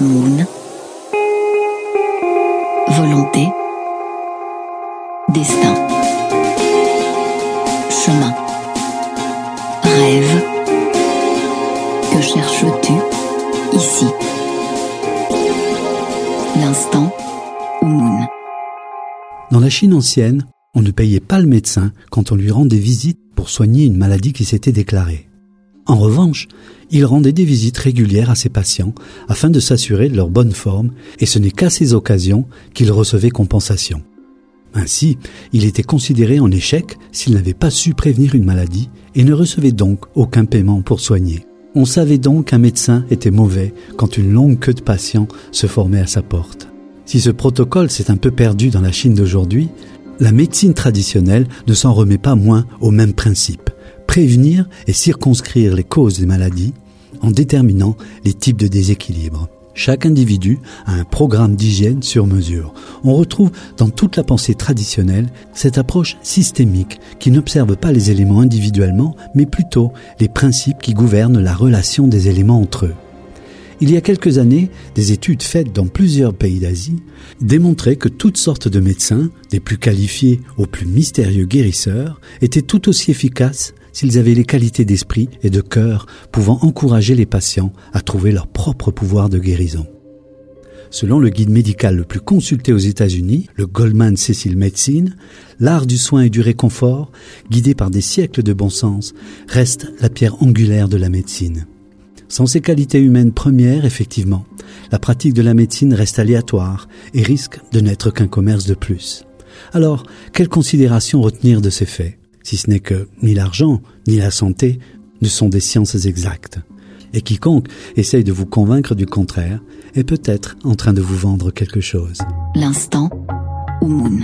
Moon. Volonté. Destin. Chemin. Rêve. Que cherches-tu ici? L'instant Moon. Dans la Chine ancienne, on ne payait pas le médecin quand on lui rendait visite pour soigner une maladie qui s'était déclarée. En revanche, il rendait des visites régulières à ses patients afin de s'assurer de leur bonne forme et ce n'est qu'à ces occasions qu'il recevait compensation. Ainsi, il était considéré en échec s'il n'avait pas su prévenir une maladie et ne recevait donc aucun paiement pour soigner. On savait donc qu'un médecin était mauvais quand une longue queue de patients se formait à sa porte. Si ce protocole s'est un peu perdu dans la Chine d'aujourd'hui, la médecine traditionnelle ne s'en remet pas moins au même principe prévenir et circonscrire les causes des maladies en déterminant les types de déséquilibre. Chaque individu a un programme d'hygiène sur mesure. On retrouve dans toute la pensée traditionnelle cette approche systémique qui n'observe pas les éléments individuellement, mais plutôt les principes qui gouvernent la relation des éléments entre eux. Il y a quelques années, des études faites dans plusieurs pays d'Asie démontraient que toutes sortes de médecins, des plus qualifiés aux plus mystérieux guérisseurs, étaient tout aussi efficaces s'ils avaient les qualités d'esprit et de cœur pouvant encourager les patients à trouver leur propre pouvoir de guérison. Selon le guide médical le plus consulté aux États-Unis, le Goldman Cecil Medicine, l'art du soin et du réconfort, guidé par des siècles de bon sens, reste la pierre angulaire de la médecine. Sans ces qualités humaines premières, effectivement, la pratique de la médecine reste aléatoire et risque de n'être qu'un commerce de plus. Alors, quelles considérations retenir de ces faits? Si ce n'est que ni l'argent ni la santé ne sont des sciences exactes. Et quiconque essaye de vous convaincre du contraire est peut-être en train de vous vendre quelque chose. L'instant Moon.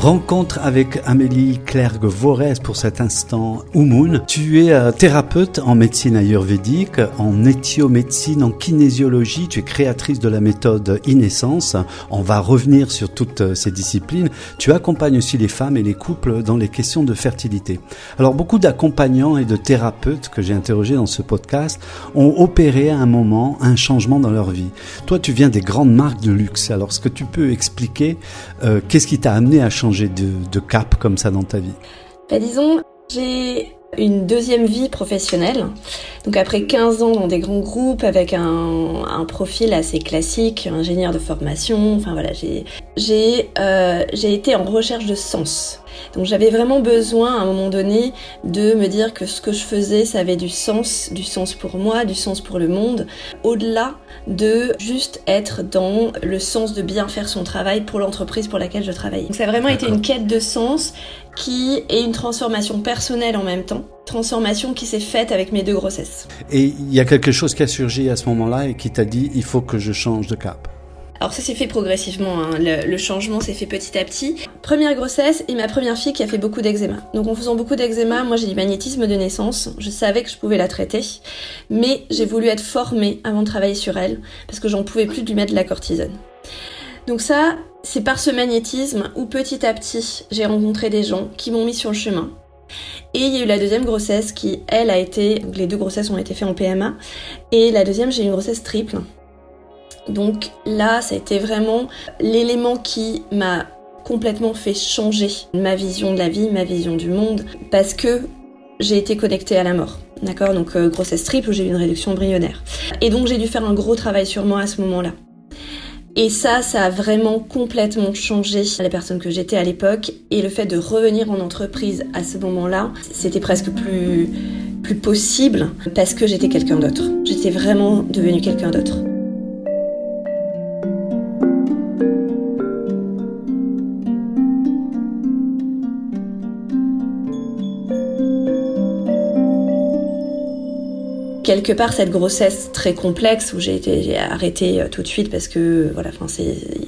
Rencontre avec Amélie Clergue Vorès pour cet instant Oumoun. Tu es euh, thérapeute en médecine ayurvédique, en éthiomédecine, en kinésiologie. Tu es créatrice de la méthode Inessence. On va revenir sur toutes euh, ces disciplines. Tu accompagnes aussi les femmes et les couples dans les questions de fertilité. Alors beaucoup d'accompagnants et de thérapeutes que j'ai interrogés dans ce podcast ont opéré à un moment un changement dans leur vie. Toi, tu viens des grandes marques de luxe. Alors, est-ce que tu peux expliquer euh, qu'est-ce qui t'a amené à changer de, cap comme ça dans ta vie? Bah, Disons, j'ai une deuxième vie professionnelle. Donc après 15 ans dans des grands groupes avec un, profil assez classique, ingénieur de formation, enfin voilà, j'ai euh, été en recherche de sens. Donc j'avais vraiment besoin à un moment donné de me dire que ce que je faisais, ça avait du sens, du sens pour moi, du sens pour le monde, au-delà de juste être dans le sens de bien faire son travail pour l'entreprise pour laquelle je travaillais. Donc ça a vraiment été une quête de sens qui est une transformation personnelle en même temps, transformation qui s'est faite avec mes deux grossesses. Et il y a quelque chose qui a surgi à ce moment-là et qui t'a dit il faut que je change de cap. Alors ça s'est fait progressivement, hein. le, changement s'est fait petit à petit. Première grossesse et ma première fille qui a fait beaucoup d'eczéma. Donc en faisant beaucoup d'eczéma, moi j'ai du magnétisme de naissance, je savais que je pouvais la traiter, mais j'ai voulu être formée avant de travailler sur elle, parce que j'en pouvais plus de lui mettre de la cortisone. Donc ça, c'est par ce magnétisme où petit à petit j'ai rencontré des gens qui m'ont mis sur le chemin. Et il y a eu la deuxième grossesse qui, elle, a été... les deux grossesses ont été faites en PMA. Et la deuxième, j'ai eu une grossesse triple. Donc là, ça a été vraiment l'élément qui m'a complètement fait changer ma vision de la vie, ma vision du monde, parce que j'ai été connectée à la mort. D'accord? Donc euh, grossesse triple, j'ai eu une réduction embryonnaire. Et donc j'ai dû faire un gros travail sur moi à ce moment-là. Et ça, ça a vraiment complètement changé la personne que j'étais à l'époque. Et le fait de revenir en entreprise à ce moment-là, c'était presque plus, plus possible parce que j'étais quelqu'un d'autre. J'étais vraiment devenue quelqu'un d'autre. Quelque part cette grossesse très complexe où j'ai été arrêtée euh, tout de suite parce que voilà, enfin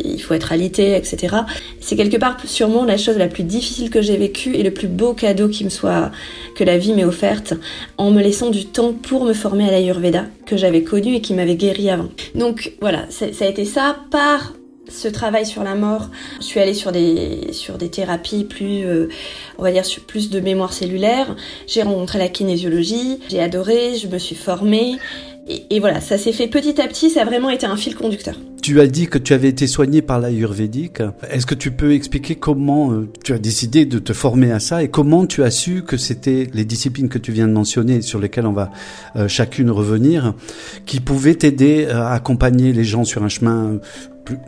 il faut être alité, etc. C'est quelque part sûrement la chose la plus difficile que j'ai vécue et le plus beau cadeau qui me soit que la vie m'ait offerte en me laissant du temps pour me former à l'Ayurveda que j'avais connu et qui m'avait guéri avant. Donc voilà, ça a été ça par ce travail sur la mort, je suis allée sur des, sur des thérapies plus, euh, on va dire, plus de mémoire cellulaire. J'ai rencontré la kinésiologie, j'ai adoré, je me suis formée. Et, voilà, ça s'est fait petit à petit, ça a vraiment été un fil conducteur. Tu as dit que tu avais été soignée par l'ayurvédique. Est-ce que tu peux expliquer comment euh, tu as décidé de te former à ça et comment tu as su que c'était les disciplines que tu viens de mentionner, sur lesquelles on va euh, chacune revenir, qui pouvaient t'aider à accompagner les gens sur un chemin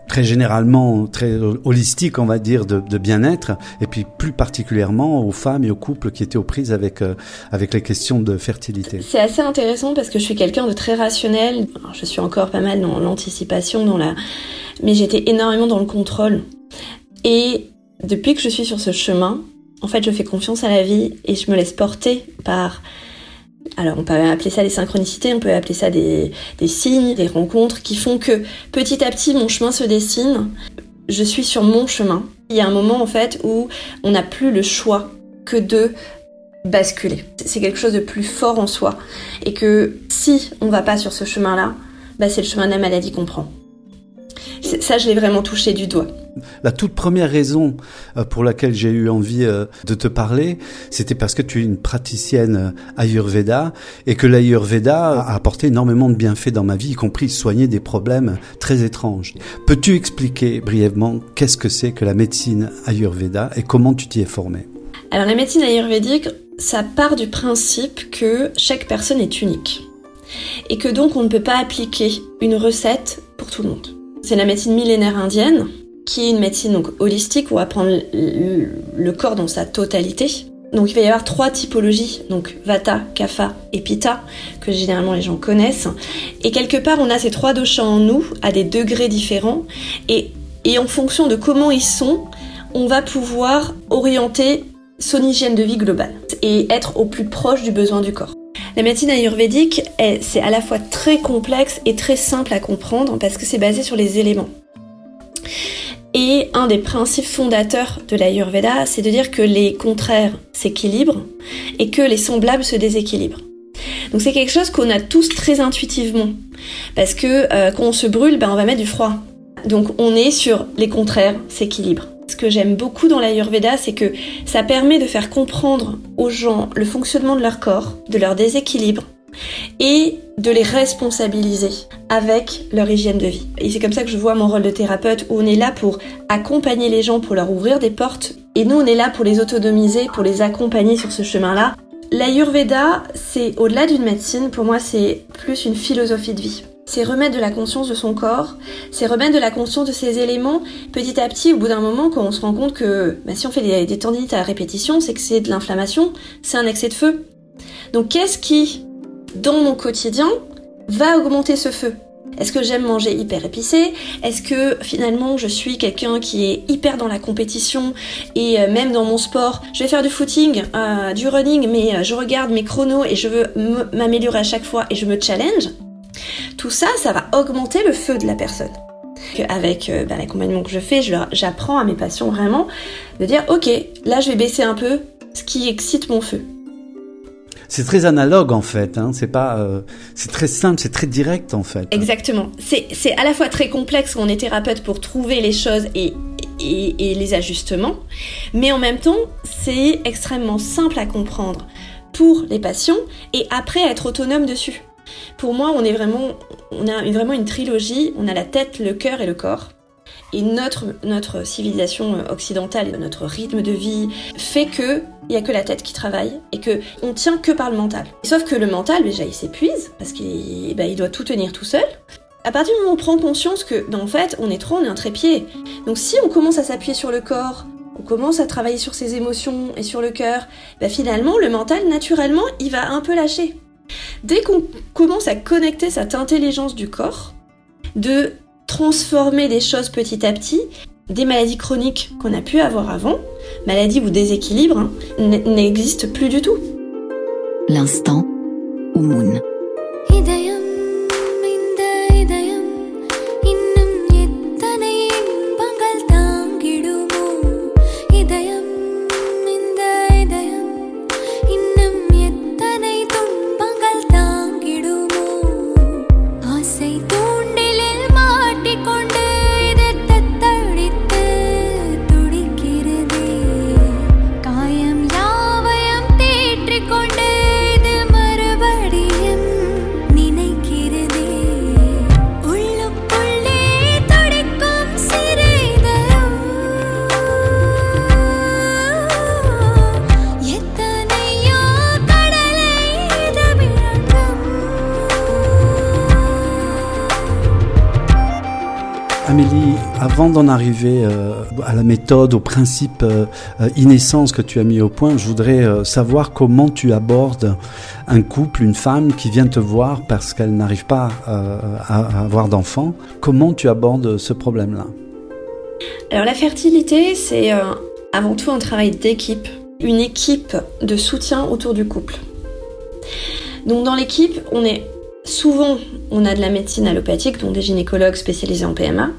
très généralement très holistique, on va dire, de, bien-être, et puis plus particulièrement aux femmes et aux couples qui étaient aux prises avec euh, avec les questions de fertilité? C'est assez intéressant parce que je suis quelqu'un de très rationnel. je suis encore pas mal dans l'anticipation, dans la, mais j'étais énormément dans le contrôle. Et depuis que je suis sur ce chemin, en fait, je fais confiance à la vie et je me laisse porter par alors on peut appeler ça des synchronicités, on peut appeler ça des, signes, des rencontres qui font que petit à petit mon chemin se dessine. Je suis sur mon chemin. Il y a un moment en fait où on n'a plus le choix que de basculer. C'est quelque chose de plus fort en soi. Et que si on va pas sur ce chemin-là, bah c'est le chemin de la maladie qu'on prend. Ça, je l'ai vraiment touché du doigt. La toute première raison euh, pour laquelle j'ai eu envie euh, de te parler, c'était parce que tu es une praticienne euh, Ayurveda et que l'Ayurveda a apporté énormément de bienfaits dans ma vie, y compris soigner des problèmes très étranges. Peux-tu expliquer brièvement qu'est-ce que c'est que la médecine Ayurveda et comment tu t'y es formée? Alors la médecine ayurvédique, ça part du principe que chaque personne est unique et que donc on ne peut pas appliquer une recette pour tout le monde. C'est la médecine millénaire indienne, qui est une médecine donc holistique où on va prendre le, corps dans sa totalité. Donc il va y avoir trois typologies, donc Vata, Kapha et Pitta, que généralement les gens connaissent. Et quelque part, on a ces trois doshas en nous, à des degrés différents, et, et en fonction de comment ils sont, on va pouvoir orienter son hygiène de vie globale et être au plus proche du besoin du corps. La médecine ayurvédique, c'est à la fois très complexe et très simple à comprendre parce que c'est basé sur les éléments. Et un des principes fondateurs de l'Ayurveda, c'est de dire que les contraires s'équilibrent et que les semblables se déséquilibrent. Donc c'est quelque chose qu'on a tous très intuitivement. Parce que euh, quand on se brûle, ben, on va mettre du froid. Donc on est sur les contraires s'équilibrent. Ce que j'aime beaucoup dans l'Ayurveda, c'est que ça permet de faire comprendre aux gens le fonctionnement de leur corps, de leur déséquilibre, et de les responsabiliser avec leur hygiène de vie. Et c'est comme ça que je vois mon rôle de thérapeute, où on est là pour accompagner les gens, pour leur ouvrir des portes, et nous on est là pour les autonomiser, pour les accompagner sur ce chemin-là. L'Ayurveda, c'est au-delà d'une médecine, pour moi c'est plus une philosophie de vie c'est remettre de la conscience de son corps, c'est remettre de la conscience de ses éléments. Petit à petit, au bout d'un moment, quand on se rend compte que bah, si on fait des, tendinites à répétition, c'est que c'est de l'inflammation, c'est un excès de feu. Donc qu'est-ce qui, dans mon quotidien, va augmenter ce feu? Est-ce que j'aime manger hyper épicé? Est-ce que finalement je suis quelqu'un qui est hyper dans la compétition et euh, même dans mon sport, je vais faire du footing, euh, du running, mais euh, je regarde mes chronos et je veux m'améliorer à chaque fois et je me challenge tout ça, ça va augmenter le feu de la personne. Avec euh, bah, l'accompagnement que je fais, j'apprends à mes patients vraiment de dire ok, là je vais baisser un peu ce qui excite mon feu. C'est très analogue en fait, hein. c'est pas, euh, c'est très simple, c'est très direct en fait. Exactement. C'est à la fois très complexe quand on est thérapeute pour trouver les choses et, et, et les ajustements, mais en même temps c'est extrêmement simple à comprendre pour les patients et après être autonome dessus. Pour moi, on est vraiment, a vraiment une trilogie. On a la tête, le cœur et le corps. Et notre, civilisation occidentale, notre rythme de vie fait que il y a que la tête qui travaille et que on tient que par le mental. Sauf que le mental, déjà, il s'épuise parce qu'il bah, il doit tout tenir tout seul. À partir du moment où on prend conscience que, ben, en fait, on est trop, on est un trépied. Donc si on commence à s'appuyer sur le corps, on commence à travailler sur ses émotions et sur le cœur, finalement, le mental, naturellement, il va un peu lâcher. Dès qu'on commence à connecter cette intelligence du corps, de transformer des choses petit à petit, des maladies chroniques qu'on a pu avoir avant, maladies ou déséquilibres, hein, n'existent plus du tout. L'instant Moon. D'en arriver euh, à la méthode, au principe euh, euh inessence que tu as mis au point, je voudrais savoir comment tu abordes un couple, une femme qui vient te voir parce qu'elle n'arrive pas à, avoir d'enfants. Comment tu abordes ce problème-là? Alors la fertilité, c'est avant tout un travail d'équipe, une équipe de soutien autour du couple. Donc dans l'équipe, on est souvent, on a de la médecine allopathique, donc des gynécologues spécialisés en PMA.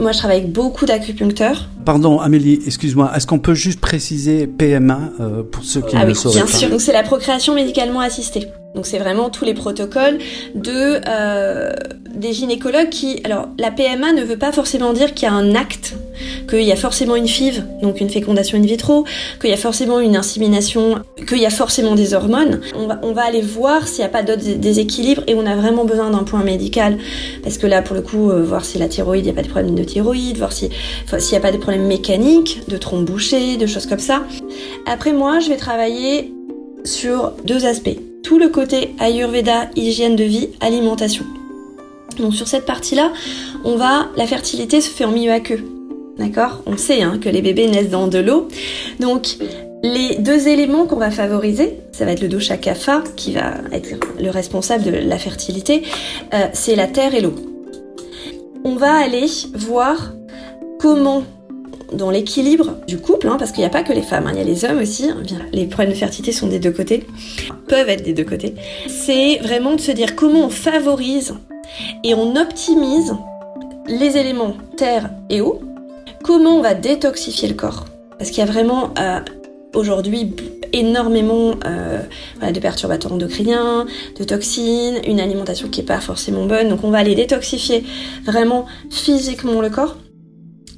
Moi, je travaille avec beaucoup d'acupuncteurs. Pardon, Amélie, excuse-moi. Est-ce qu'on peut juste préciser PMA euh, pour ceux qui ah ne oui, le sauraient bien pas sûr. Donc c'est la procréation médicalement assistée. Donc c'est vraiment tous les protocoles de euh, des gynécologues qui. Alors la PMA ne veut pas forcément dire qu'il y a un acte, qu'il y a forcément une FIV, donc une fécondation in vitro, qu'il y a forcément une insémination, qu'il y a forcément des hormones. On va, aller voir s'il n'y a pas d'autres dé- déséquilibres et on a vraiment besoin d'un point médical parce que là pour le coup euh, voir si la thyroïde, il n'y a pas de problème de thyroïde, voir si enfin, s'il n'y a pas de problème mécanique, de trompes bouchées, de choses comme ça. Après moi, je vais travailler sur deux aspects. Tout le côté Ayurveda, hygiène de vie, alimentation. Donc sur cette partie-là, on va, la fertilité se fait en milieu aqueux. D'accord? On sait hein, que les bébés naissent dans de l'eau. Donc les deux éléments qu'on va favoriser, ça va être le dosha kapha qui va être le responsable de la fertilité, euh, c'est la terre et l'eau. On va aller voir comment dans l'équilibre du couple, hein, parce qu'il n'y a pas que les femmes, hein, il y a les hommes aussi. hein, les problèmes de fertilité sont des deux côtés, peuvent être des deux côtés. C'est vraiment de se dire comment on favorise et on optimise les éléments terre et eau. Comment on va détoxifier le corps Parce qu'il y a vraiment euh, aujourd'hui énormément euh, de perturbateurs endocriniens, de toxines, une alimentation qui n'est pas forcément bonne. Donc on va aller détoxifier vraiment physiquement le corps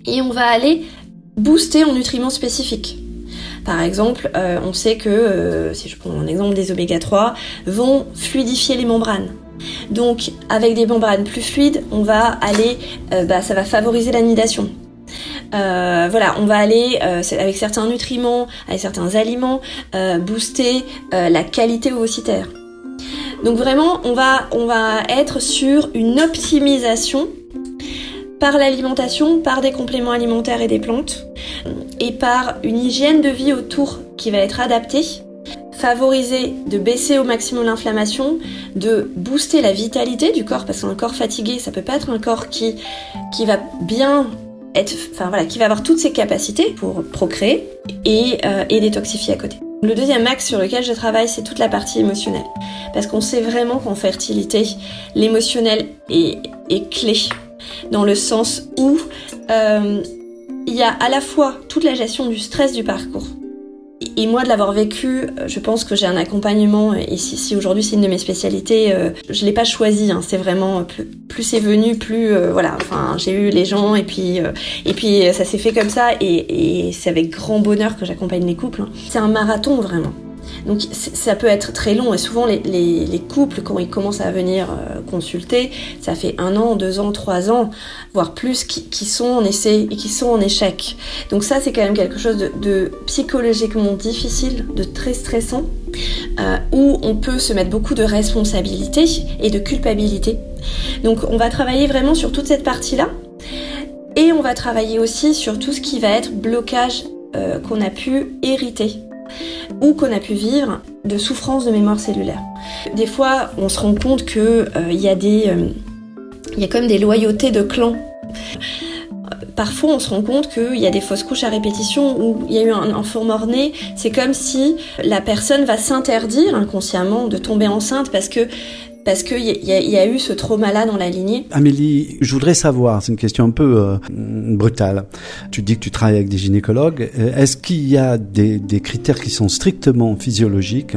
et on va aller booster en nutriments spécifiques. Par exemple, euh, on sait que, euh, si je prends un exemple des oméga 3, vont fluidifier les membranes. Donc, avec des membranes plus fluides, on va aller, euh, bah, ça va favoriser l'anidation. Voilà, on va aller avec certains nutriments, avec certains aliments, euh, booster la qualité ovocitaire. Donc vraiment, on va, on va être sur une optimisation par l'alimentation, par des compléments alimentaires et des plantes, et par une hygiène de vie autour qui va être adaptée, favoriser de baisser au maximum l'inflammation, de booster la vitalité du corps, parce qu'un corps fatigué, ça peut pas être un corps qui, qui va bien être, enfin voilà, qui va avoir toutes ses capacités pour procréer et, euh, et détoxifier à côté. Le deuxième axe sur lequel je travaille, c'est toute la partie émotionnelle. Parce qu'on sait vraiment qu'en fertilité, l'émotionnel est, est clé dans le sens où euh, il y a à la fois toute la gestion du stress du parcours. Et moi, de l'avoir vécu, je pense que j'ai un accompagnement. Et si, aujourd'hui c'est une de mes spécialités, euh, je l'ai pas choisi. Hein, c'est vraiment plus, c'est venu, plus euh, voilà. Enfin, j'ai eu les gens et puis et puis ça s'est fait comme ça. Et, et c'est avec grand bonheur que j'accompagne les couples. hein. C'est un marathon vraiment. Donc ça peut être très long et souvent les, les, les couples quand ils commencent à venir euh, consulter, ça fait un an, deux ans, trois ans, voire plus, qui, sont en essai et qui sont en échec. Donc ça c'est quand même quelque chose de, de psychologiquement difficile, de très stressant, euh, où on peut se mettre beaucoup de responsabilité et de culpabilité. Donc on va travailler vraiment sur toute cette partie-là. Et on va travailler aussi sur tout ce qui va être blocage euh, qu'on a pu hériter ou qu'on a pu vivre de souffrance de mémoire cellulaire. Des fois, on se rend compte que euh, y a des, euh, il a comme des loyautés de clan. Parfois, on se rend compte qu'il y a des fausses couches à répétition où il y a eu un enfant mort-né. C'est comme si la personne va s'interdire inconsciemment de tomber enceinte parce que parce qu'il y, y a eu ce trauma-là dans la lignée. Amélie, je voudrais savoir, c'est une question un peu euh, brutale. Tu dis que tu travailles avec des gynécologues. Euh, Est-ce qu'il y a des, des critères qui sont strictement physiologiques,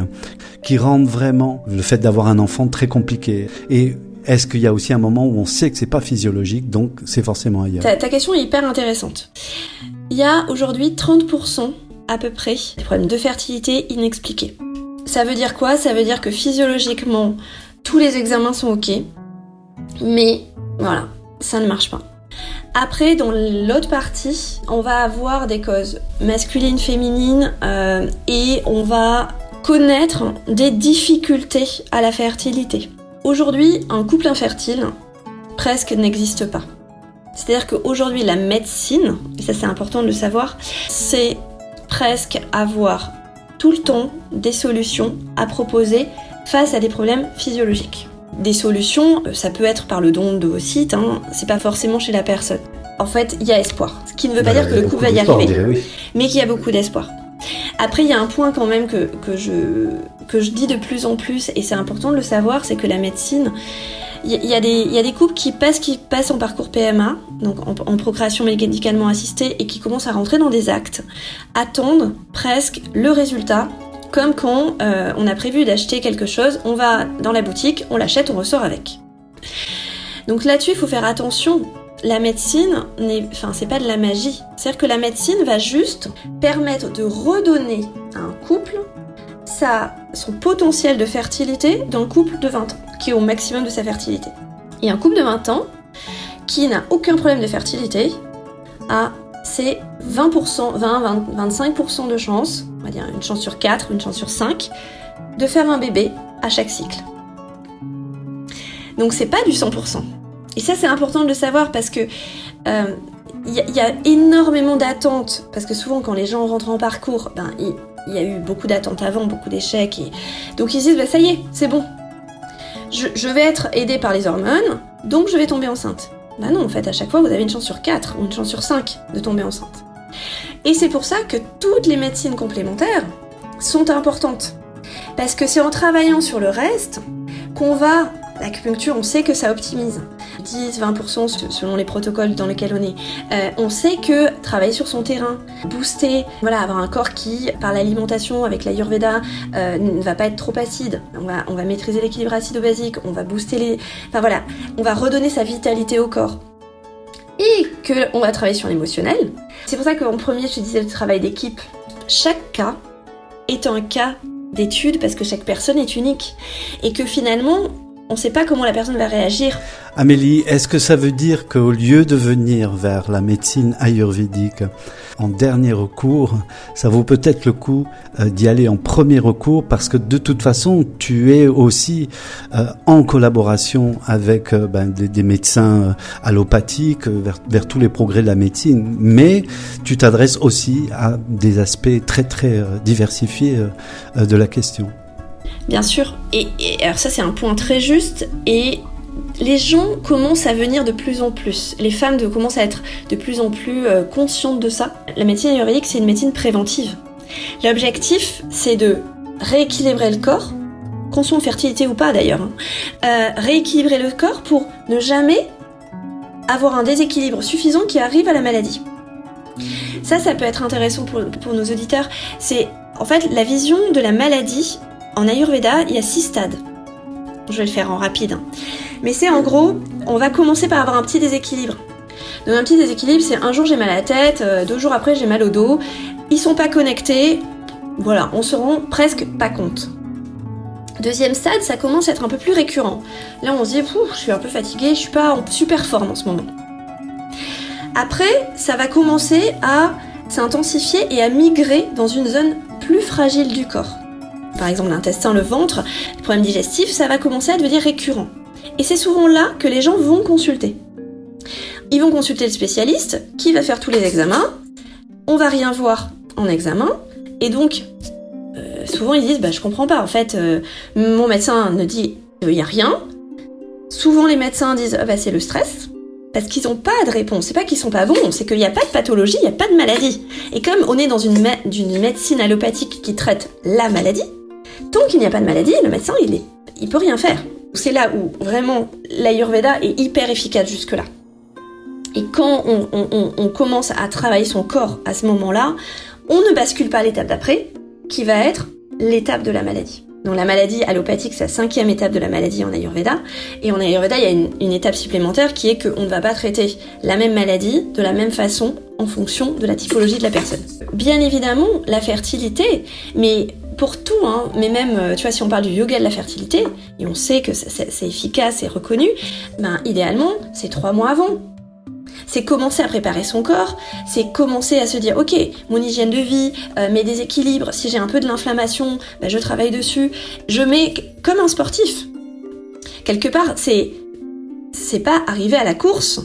qui rendent vraiment le fait d'avoir un enfant très compliqué? Et est-ce qu'il y a aussi un moment où on sait que c'est pas physiologique, donc c'est forcément ailleurs? Ta, ta question est hyper intéressante. Il y a aujourd'hui 30% à peu près des problèmes de fertilité inexpliqués. Ça veut dire quoi? Ça veut dire que physiologiquement, tous les examens sont ok, mais voilà, ça ne marche pas. Après, dans l'autre partie, on va avoir des causes masculines, féminines, euh, et on va connaître des difficultés à la fertilité. Aujourd'hui, un couple infertile presque n'existe pas. C'est-à-dire qu'aujourd'hui, la médecine, et ça c'est important de le savoir, c'est presque avoir tout le temps des solutions à proposer face à des problèmes physiologiques. Des solutions, euh, ça peut être par le don sites, hein, c'est pas forcément chez la personne. En fait, il y a espoir. Ce qui ne veut pas Bah, dire que le couple va y arriver oui. mais qu'il y a beaucoup d'espoir. Après, il y a un point quand même que, que, je, que je dis de plus en plus, et c'est important de le savoir, c'est que la médecine, il y, y a des couples qui passent, qui passent en parcours PMA, donc en, en procréation médicalement assistée, et qui commencent à rentrer dans des actes, attendent presque le résultat, comme quand euh, on a prévu d'acheter quelque chose, on va dans la boutique, on l'achète, on ressort avec. Donc là-dessus, il faut faire attention. La médecine, enfin, c'est pas de la magie. C'est-à-dire que la médecine va juste permettre de redonner à un couple sa, son potentiel de fertilité dans le couple de 20 ans, qui est au maximum de sa fertilité. Et un couple de 20 ans qui n'a aucun problème de fertilité a c'est 20%, 20, 20, 25% de chance, on va dire une chance sur 4, une chance sur 5, de faire un bébé à chaque cycle. Donc c'est pas du 100%. Et ça c'est important de le savoir parce que euh, il y, a- il y a énormément d'attentes parce que souvent quand les gens rentrent en parcours, ben il, y a eu beaucoup d'attentes avant, beaucoup d'échecs donc ils se disent bah, ça y est, c'est bon. Je vais être aidée par les hormones, donc je vais tomber enceinte. Bah non, en fait, à chaque fois, vous avez une chance sur 4 ou une chance sur 5 de tomber enceinte. Et c'est pour ça que toutes les médecines complémentaires sont importantes. Parce que c'est en travaillant sur le reste qu'on va... L'acupuncture, on sait que ça optimise. 10-20% selon les protocoles dans lesquels on est. Euh, on sait que travailler sur son terrain, booster, voilà, avoir un corps qui, par l'alimentation avec l'ayurveda, euh, ne va pas être trop acide. On va, on va maîtriser l'équilibre acido-basique, on va booster les... Enfin voilà, on va redonner sa vitalité au corps. Et que on va travailler sur l'émotionnel. C'est pour ça qu'en premier, je te disais le travail d'équipe. Chaque cas est un cas d'étude parce que chaque personne est unique. Et que finalement, on ne sait pas comment la personne va réagir. Amélie, est-ce que ça veut dire qu'au lieu de venir vers la médecine ayurvédique en dernier recours, ça vaut peut-être le coup euh, d'y aller en premier recours parce que de toute façon, tu es aussi euh, en collaboration avec euh, ben, des, médecins allopathiques vers, vers tous les progrès de la médecine, mais tu t'adresses aussi à des aspects très très diversifiés de la question. Bien sûr. Et, alors ça, c'est un point très juste. Et les gens commencent à venir de plus en plus. Les femmes commencent à être de plus en plus euh, conscientes de ça. La médecine ayurvédique, c'est une médecine préventive. L'objectif, c'est de rééquilibrer le corps, qu'on soit en fertilité ou pas d'ailleurs. hein. Euh, rééquilibrer le corps pour ne jamais avoir un déséquilibre suffisant qui arrive à la maladie. Ça, ça peut être intéressant pour nos auditeurs. C'est en fait la vision de la maladie en Ayurveda, il y a six stades. Je vais le faire en rapide. hein. Mais c'est en gros, on va commencer par avoir un petit déséquilibre. Donc un petit déséquilibre, c'est un jour j'ai mal à la tête, euh, deux jours après j'ai mal au dos. Ils sont pas connectés. Voilà, on se rend presque pas compte. Deuxième stade, ça commence à être un peu plus récurrent. Là, on se dit, je suis un peu fatiguée, je suis pas en super forme en ce moment. Après, ça va commencer à s'intensifier et à migrer dans une zone plus fragile du corps par exemple l'intestin, le ventre, les problèmes digestifs, ça va commencer à devenir récurrent. Et c'est souvent là que les gens vont consulter. Ils vont consulter le spécialiste qui va faire tous les examens. On va rien voir en examen. Et donc, euh, souvent ils disent bah, Je comprends pas, en fait, euh, mon médecin ne dit il n'y a rien. Souvent les médecins disent ah, bah, C'est le stress. Parce qu'ils n'ont pas de réponse. C'est pas qu'ils sont pas bons, c'est qu'il n'y a pas de pathologie, il n'y a pas de maladie. Et comme on est dans une, médecine allopathique qui traite la maladie, tant qu'il n'y a pas de maladie, le médecin, il est, il peut rien faire. C'est là où vraiment l'Ayurveda est hyper efficace jusque-là. Et quand on, commence à travailler son corps à ce moment-là, on ne bascule pas l'étape d'après, qui va être l'étape de la maladie. Donc la maladie allopathique, c'est la cinquième étape de la maladie en Ayurveda. Et en Ayurveda, il y a une, une étape supplémentaire qui est qu'on ne va pas traiter la même maladie de la même façon en fonction de la typologie de la personne. Bien évidemment, la fertilité, mais pour tout, hein, mais même, euh, tu vois, si on parle du yoga de la fertilité, et on sait que c'est- efficace et reconnu, ben idéalement, c'est trois mois avant. C'est commencer à préparer son corps, c'est commencer à se dire, ok, mon hygiène de vie, euh, mes déséquilibres, si j'ai un peu de l'inflammation, ben, je travaille dessus. Je mets comme un sportif. Quelque part, c'est c'est pas arriver à la course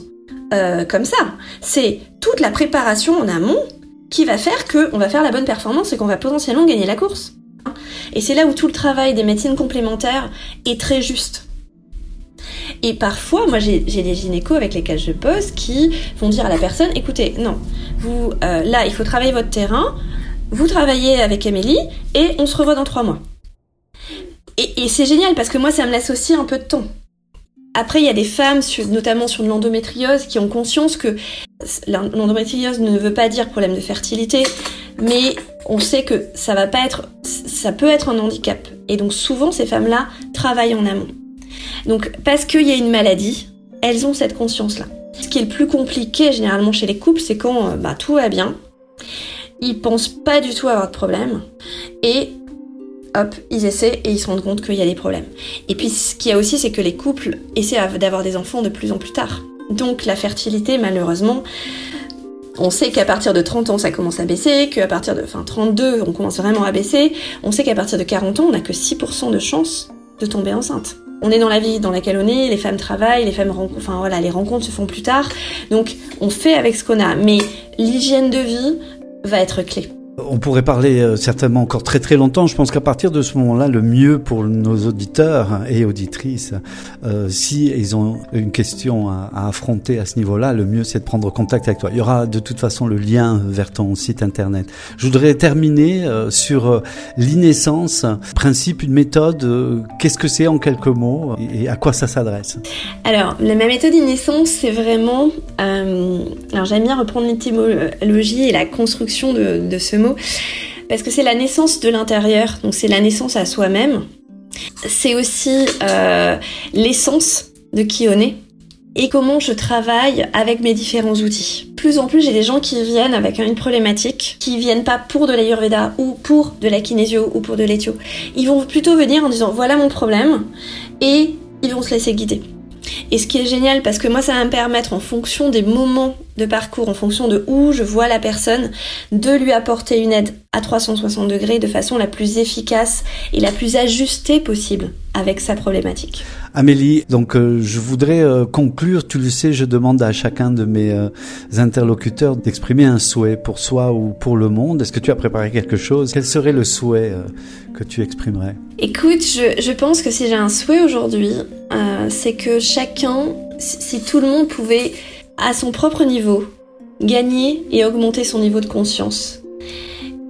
euh, comme ça. C'est toute la préparation en amont qui va faire qu'on va faire la bonne performance et qu'on va potentiellement gagner la course. Et c'est là où tout le travail des médecines complémentaires est très juste. Et parfois, moi j'ai des gynécos avec lesquels je pose qui vont dire à la personne, écoutez, non, vous, euh, là, il faut travailler votre terrain, vous travaillez avec Émilie et on se revoit dans trois mois. Et, c'est génial parce que moi, ça me laisse aussi un peu de temps. Après, il y a des femmes, notamment sur l'endométriose, qui ont conscience que l'endométriose ne veut pas dire problème de fertilité, mais on sait que ça va pas être, ça peut être un handicap. Et donc souvent, ces femmes-là travaillent en amont. Donc parce qu'il y a une maladie, elles ont cette conscience-là. Ce qui est le plus compliqué généralement chez les couples, c'est quand euh, bah, tout va bien, ils pensent pas du tout avoir de problème et hop, ils essaient et ils se rendent compte qu'il y a des problèmes. Et puis ce qu'il y a aussi, c'est que les couples essaient d'avoir des enfants de plus en plus tard. Donc la fertilité, malheureusement, on sait qu'à partir de 30 ans, ça commence à baisser, qu'à partir de enfin, 32, on commence vraiment à baisser. On sait qu'à partir de 40 ans, on n'a que 6% de chances de tomber enceinte. On est dans la vie dans laquelle on est, les femmes travaillent, les femmes enfin voilà, les rencontres se font plus tard. Donc on fait avec ce qu'on a. Mais l'hygiène de vie va être clé. On pourrait parler euh, certainement encore très très longtemps. Je pense qu'à partir de ce moment-là, le mieux pour nos auditeurs et auditrices, euh, si ils ont une question à, affronter à ce niveau-là, le mieux c'est de prendre contact avec toi. Il y aura de toute façon le lien vers ton site internet. Je voudrais terminer euh, sur l'innaissance, principe, une méthode. Qu'est-ce que c'est en quelques mots et à quoi ça s'adresse? Alors, ma méthode d'innaissance, c'est vraiment... alors j'aime bien reprendre l'étymologie et la construction de, de ce mot parce que c'est la naissance de l'intérieur, donc c'est la naissance à soi-même. C'est aussi euh, l'essence de qui on est et comment je travaille avec mes différents outils. Plus en plus, j'ai des gens qui viennent avec une problématique, qui viennent pas pour de l'ayurveda ou pour de la kinésio ou pour de l'éthio. Ils vont plutôt venir en disant voilà mon problème et ils vont se laisser guider. Et ce qui est génial, parce que moi, ça va me permettre, en fonction des moments de parcours, en fonction de où je vois la personne, de lui apporter une aide à 360 degrés de façon la plus efficace et la plus ajustée possible avec sa problématique. Amélie, donc euh, je voudrais euh, conclure, tu le sais, je demande à chacun de mes euh, interlocuteurs d'exprimer un souhait pour soi ou pour le monde. Est-ce que tu as préparé quelque chose? Quel serait le souhait que tu exprimerais? Écoute, je, je, pense que si j'ai un souhait aujourd'hui, c'est que chacun, si tout le monde pouvait, à son propre niveau, gagner et augmenter son niveau de conscience.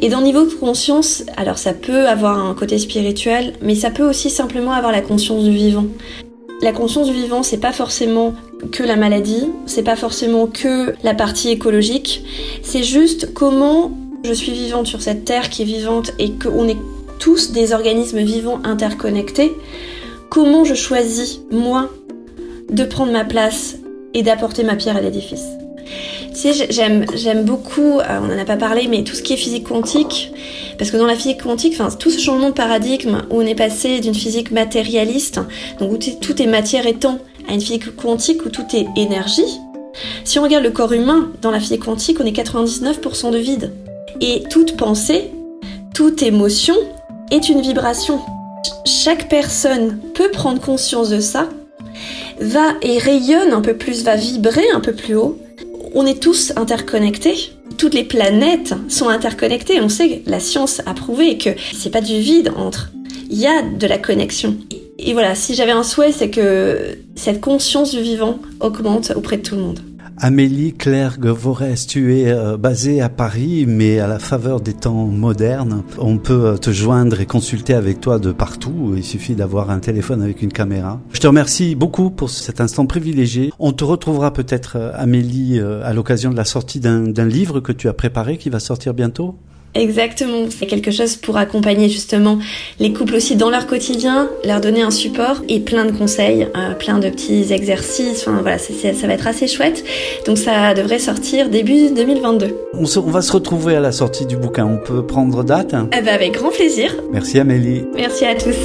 Et dans le niveau de conscience, alors ça peut avoir un côté spirituel, mais ça peut aussi simplement avoir la conscience du vivant. La conscience du vivant, c'est pas forcément que la maladie, c'est pas forcément que la partie écologique, c'est juste comment je suis vivante sur cette terre qui est vivante et qu'on est tous des organismes vivants interconnectés, comment je choisis, moi, de prendre ma place et d'apporter ma pierre à l'édifice. Tu sais, j'aime, beaucoup, euh, on en a pas parlé, mais tout ce qui est physique quantique, parce que dans la physique quantique, enfin, tout ce changement de paradigme où on est passé d'une physique matérialiste, donc où tout est matière et temps, à une physique quantique où tout est énergie. Si on regarde le corps humain dans la physique quantique, on est 99% de vide. Et toute pensée, toute émotion est une vibration. Chaque personne peut prendre conscience de ça, va et rayonne un peu plus, va vibrer un peu plus haut, on est tous interconnectés. Toutes les planètes sont interconnectées. On sait, la science a prouvé que c'est pas du vide entre. Il y a de la connexion. Et voilà, si j'avais un souhait, c'est que cette conscience du vivant augmente auprès de tout le monde. Amélie Claire Gevorès, tu es euh, basée à Paris, mais à la faveur des temps modernes, on peut euh, te joindre et consulter avec toi de partout. Il suffit d'avoir un téléphone avec une caméra. Je te remercie beaucoup pour cet instant privilégié. On te retrouvera peut-être, euh, Amélie, à l'occasion de la sortie d'un livre que tu as préparé qui va sortir bientôt? Exactement, c'est quelque chose pour accompagner justement les couples aussi dans leur quotidien, leur donner un support et plein de conseils, euh, plein de petits exercices, enfin voilà, ça va être assez chouette. Donc ça devrait sortir début 2022. On, on va se retrouver à la sortie du bouquin, on peut prendre date eh ben Avec grand plaisir. Merci Amélie. Merci à tous.